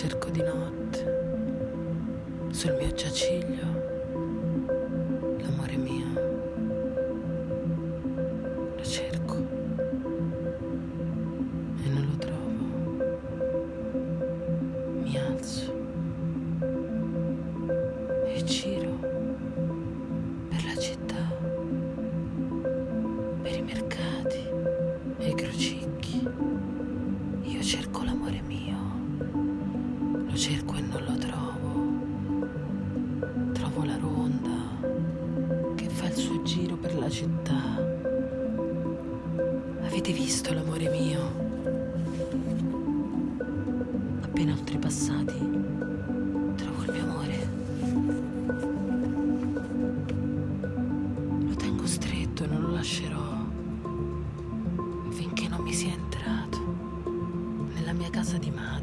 cerco di notte. Sul mio giaciglio l'amore mio lo cerco e non lo trovo. Mi alzo e giro per la città per i mercati e i crocicchi. Io cerco l'amore mio lo cerco e non lo trovo. Trovo la ronda che fa il suo giro per la città. Avete visto l'amore mio? Appena oltrepassati, trovo il mio amore. Lo tengo stretto e non lo lascerò finché non mi sia entrato nella mia casa di madre,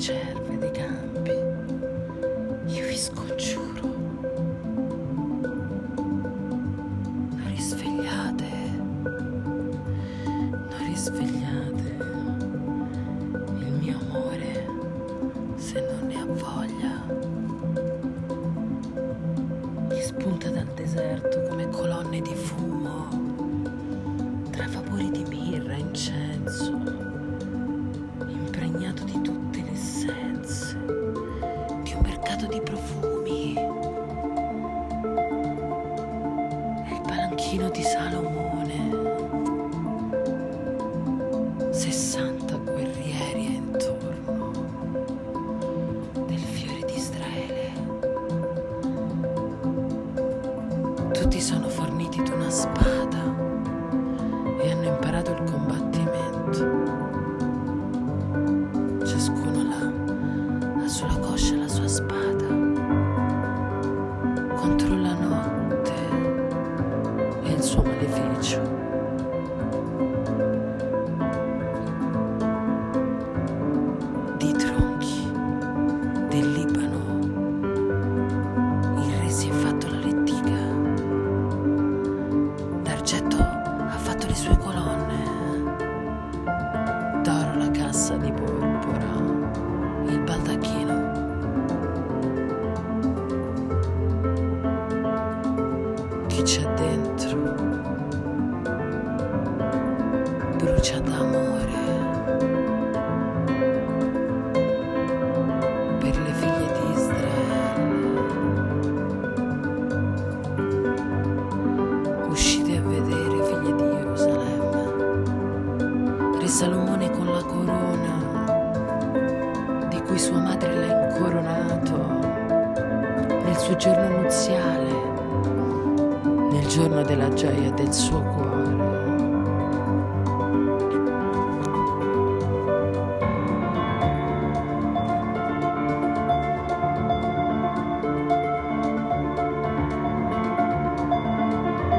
cerve dei campi, io vi scongiuro. Non risvegliate, non risvegliate il mio amore se non ne ha voglia. Gli spunta dal deserto come colonne di fumo, tra vapori di mirra incenso, il palanchino di Salomone. 60 guerrieri intorno del fiore di Israele. Tutti sono forniti di una spada e hanno imparato il Chi c'è dentro? Brucia d'amore. per le figlie di Israele. Uscite a vedere, figlie di Gerusalemme. Re Salomone con la corona di cui sua madre l'ha incoronato nel suo giorno nuziale, giorno della gioia del suo cuore.